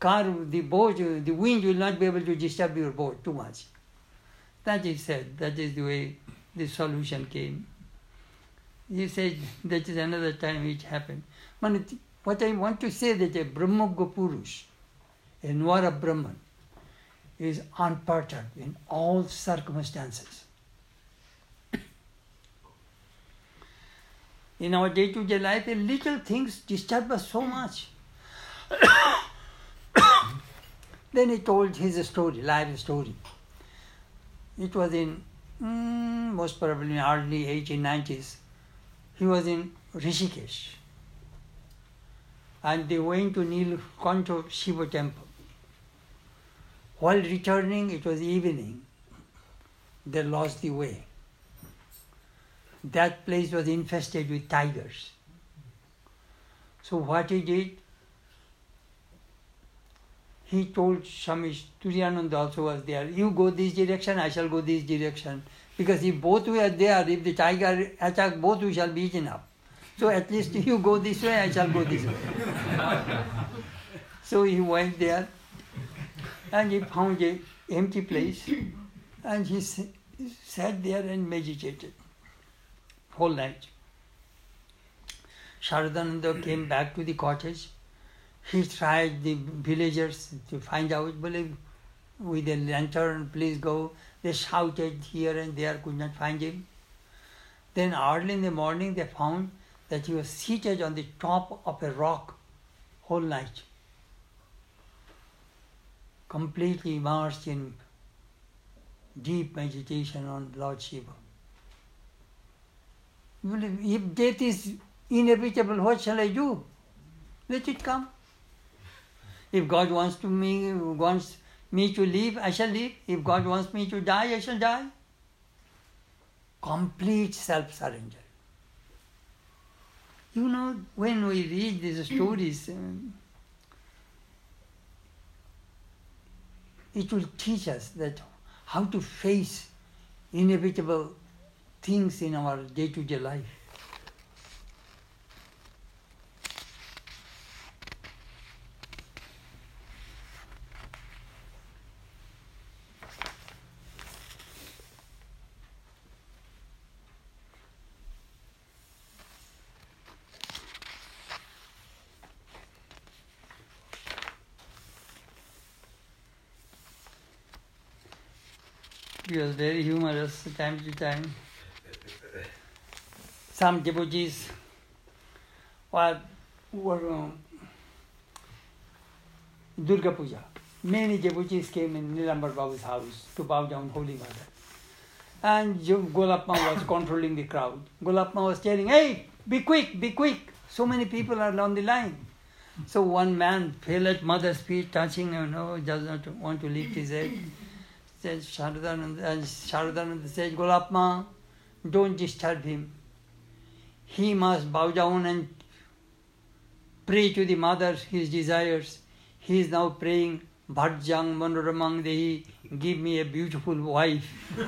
car, the boat, the wind will not be able to disturb your boat too much. That is said. That is the way the solution came. He said that is another time it happened. But what I want to say that a Brahmogya Purush, a Nwara Brahman, is unperturbed in all circumstances. In our day-to-day life, little things disturb us so much. then he told his story, life story. It was in mm, most probably early 1890s. He was in Rishikesh. And they went to Nilkanth Shiva temple. While returning, it was evening. They lost the way. That place was infested with tigers. So what he did, he told Swami Turiyananda also was there, you go this direction, I shall go this direction. Because if both we are there, if the tiger attack, both we shall be eaten up. So at least you go this way, I shall go this way. so he went there and he found a empty place and he sat there and meditated whole night. Sharadananda came back to the cottage. He tried the villagers to find out, believe, with a lantern, please go. They shouted here and there, could not find him. Then early in the morning, they found that he was seated on the top of a rock whole night, completely immersed in deep meditation on Lord Shiva. If death is inevitable, what shall I do? Let it come. If God wants to me wants me to live, I shall live. If God wants me to die, I shall die. Complete self surrender. You know, when we read these stories, um, it will teach us that how to face inevitable things in our day to day life. He was very humorous time to time some devotees were, were um, Durga Puja. Many devotees came in Nilambar Babu's house to bow down Holy Mother. And Golapma was controlling the crowd. Golapma was telling, hey, be quick, be quick. So many people are on the line. So one man fell at mother's feet, touching, you know, does not want to lift his head. Says Sharadananda, and Sharadananda says, Golapma, don't disturb him he must bow down and pray to the mother his desires. He is now praying, Bhajjang Manoramang Dehi, give me a beautiful wife.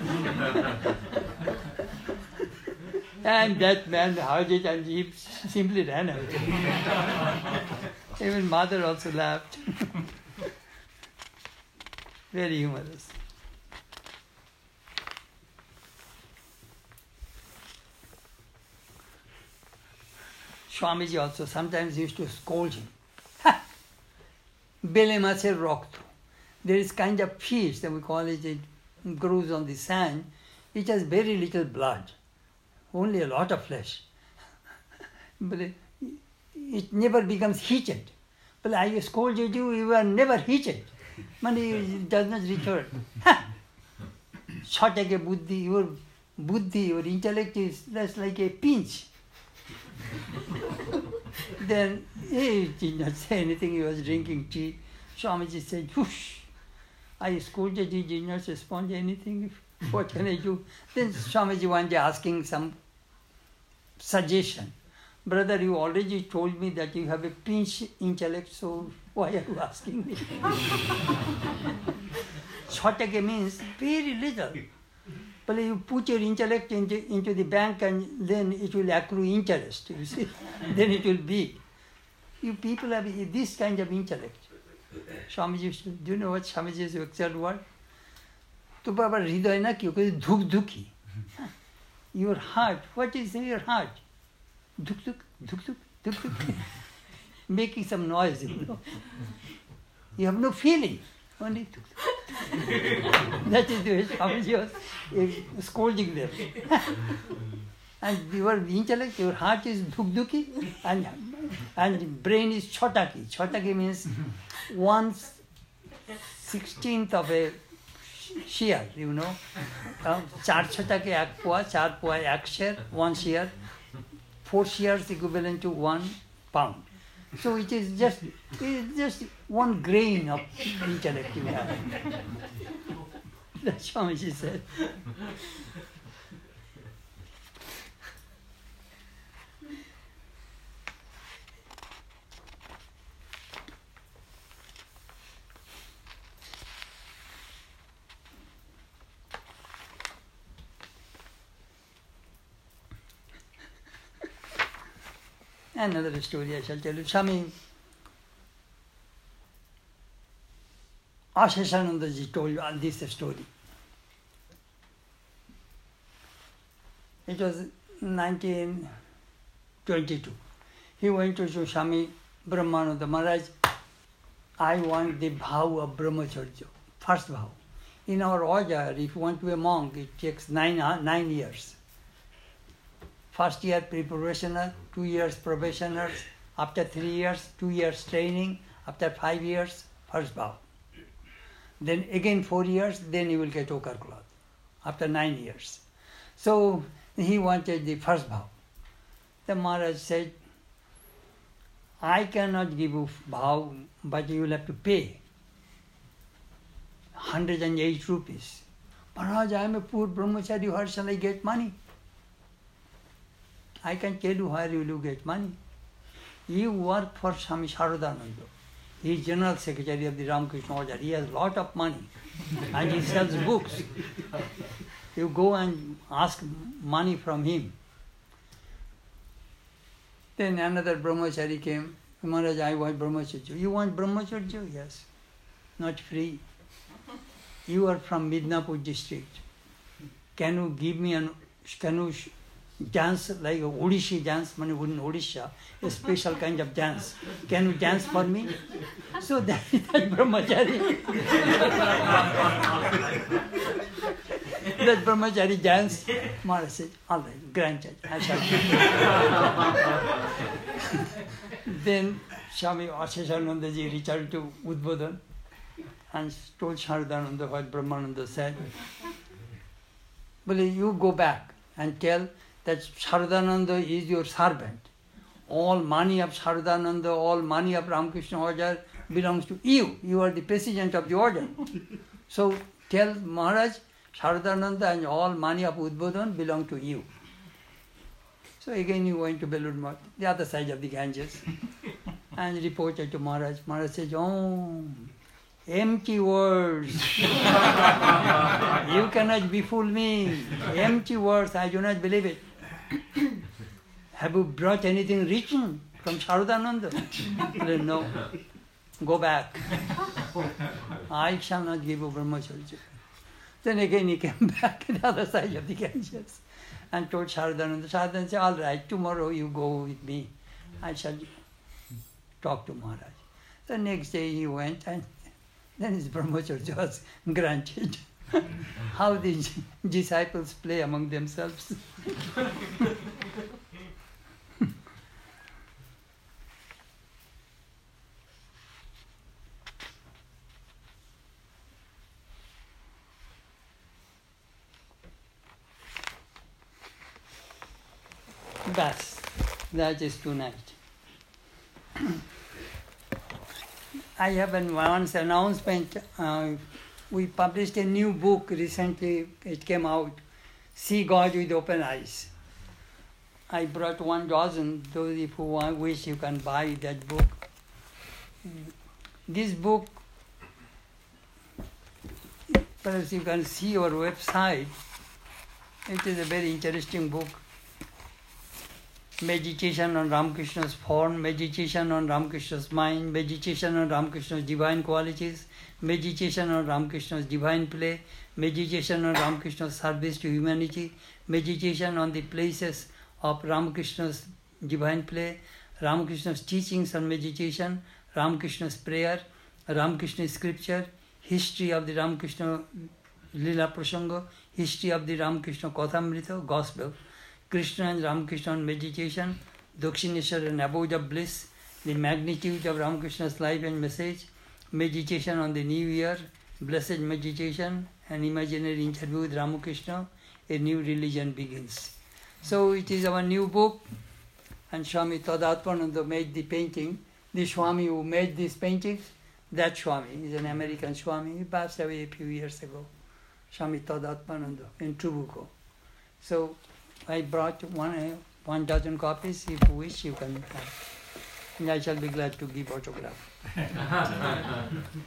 and that man heard it and he simply ran away. Even mother also laughed. Very humorous. Swamiji also sometimes used to scold him. Bele mache rokto. There is kind of fish that we call it, it grows on the sand. It has very little blood, only a lot of flesh. but it never becomes heated. But I scolded you, you were never heated. Money does not return. Short like a buddhi, your buddhi, your intellect is just like a pinch. then he did not say anything, he was drinking tea. Swamiji said, whoosh. I scolded, he did not respond to anything. What can I do? Then Swamiji one day asking some suggestion. Brother, you already told me that you have a pinch intellect, so why are you asking me? Chotake means very little. But you put your intellect into, into the bank and then it will accrue interest, you see. then it will be. You people have this kind of intellect. Swamiji, do you know what Swamiji's exact word? तो बाबा हृदय ना क्यों कहते धुक धुकी your heart duk is your heart धुक धुक धुक धुक धुक धुक making some noise you know you only two. that is the way Swamiji was scolding them. and your intellect, your heart is dukduki and, and brain is chotaki. Chotaki means one sixteenth of a shear, you know. Char chotaki ek char pua ek one shear. Four shears equivalent to one pound. So it is just it is just one grain of intellect you have. That's how she said. Another story I shall tell you. Swami Asheshanandaji told uh, this story. It was 1922. He went to Swami Brahmananda Maharaj. I want the vow of brahmacharya, first vow. In our order, if you want to be a monk, it takes nine, nine years. First year preparationer, two years probationers, after three years, two years training, after five years, first vow. Then again four years, then you will get ochre cloth, after nine years. So he wanted the first vow. The Maharaj said, I cannot give you but you will have to pay 108 rupees. Maharaj, I am a poor brahmachari, where shall I get money? I can tell you where you will get money. You work for Swami Sharadananda. He is General Secretary of the Ramakrishna Order. He has lot of money and he sells books. You go and ask money from him. Then another brahmachari came. Maharaj, I want brahmacharya. You want brahmacharya? Yes. Not free. You are from Midnapur district. Can you give me an, can you dance like a Odissi dance, money in Odisha, a special kind of dance. Can you dance for me? So that, that brahmachari, that brahmachari dance, Maharaj said, all right, granted, I shall Then Swami Asheshanandaji returned to Udbodhan and told Sharadananda what Brahmananda said. Well, you go back and tell that Sharadananda is your servant. All money of Sharadananda, all money of Ramakrishna Order belongs to you. You are the president of the order. So tell Maharaj, Sharadananda and all money of Udbodhan belong to you. So again he went to Belur Math, the other side of the Ganges, and reported to Maharaj. Maharaj says, Oh, empty words. you cannot befool me. Empty words, I do not believe it. Have you brought anything written hmm. from Sharadananda? I said, no. Go back. I shall not give you brahmacharya. Then again he came back to the other side of the Ganges and told Sharadananda. Sharadananda said, all right, tomorrow you go with me. I shall talk to Maharaj. The next day he went and then his brahmacharya was granted. How the disciples play among themselves. That's that is tonight. I have an once announcement. Uh, we published a new book recently. It came out. See God with open eyes. I brought one dozen. Those if you want, wish you can buy that book. This book, perhaps you can see our website. It is a very interesting book meditation on Ramakrishna's form, meditation on Ramakrishna's mind, meditation on Ramakrishna's divine qualities, meditation on Ramakrishna's divine play, meditation on Ramakrishna's service to humanity, meditation on the places of Ramakrishna's divine play, Ramakrishna's teachings on meditation, Ramakrishna's prayer, Ramakrishna's scripture, history of the Ramakrishna Lila Prasanga, history of the Ramakrishna Kathamrita, gospel. Krishna and Ramakrishna on meditation, Dakshineshwar and abode bliss, the magnitude of Ramakrishna's life and message, meditation on the new year, blessed meditation, an imaginary interview with Ramakrishna, a new religion begins. So it is our new book, and Swami Tadatmananda made the painting. The Swami who made these paintings, that Swami is an American Swami. He passed away a few years ago. Swami Tadatmananda in Trabuco. So I brought one, one dozen copies. If you wish, you can have. And I shall be glad to give autograph.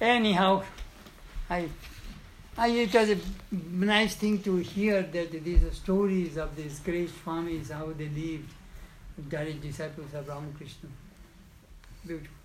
Anyhow, I, I, it was a nice thing to hear that these stories of these great Swamis, how they lived, direct disciples of Ramakrishna. Beautiful.